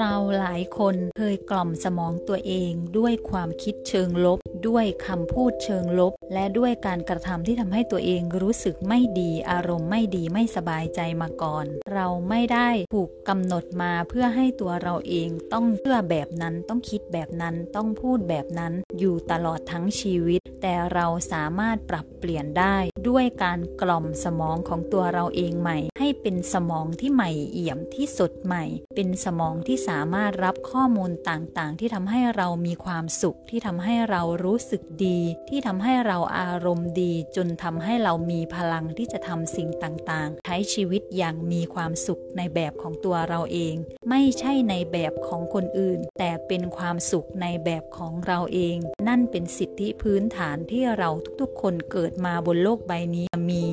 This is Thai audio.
เราหลายคนเคยกล่อมสมองตัวเองด้วยความคิดเชิงลบ ด้วยคำพูดเชิงลบ และด้วยการกระทำที่ทำให้ตัวเองรู้สึกไม่ดีอารมณ์ไม่ดีไม่สบายใจมาก่อน เราไม่ได้ถูกกำหนดมาเพื่อให้ตัวเราเองต้องเชื่อแบบนั้นต้องคิดแบบนั้นต้องพูดแบบนั้น อยู่ตลอดทั้งชีวิต แต่เราสามารถปรับเปลี่ยนได้ด้วยการกล่อมสมองของตัวเราเองใหม่ ให้เป็นสมองที่ใหม่เอี่ยมที่สดใหม่ เป็นสมองที่สามารถรับข้อมูลต่างๆ ที่ทำให้เรามีความสุขที่ทำให้เรารูู้้สึกดีที่ทำให้เราอารมณ์ดี จนทำให้เรามีพลังที่จะทำสิ่งต่างๆ ใช้ชีวิตอย่างมีความสุขในแบบของตัวเราเอง ไม่ใช่ในแบบของคนอื่น แต่เป็นความสุขในแบบของเราเอง นั่นเป็นสิทธิพื้นฐานที่เราทุกๆ คนเกิดมาบนโลกใบนี้มี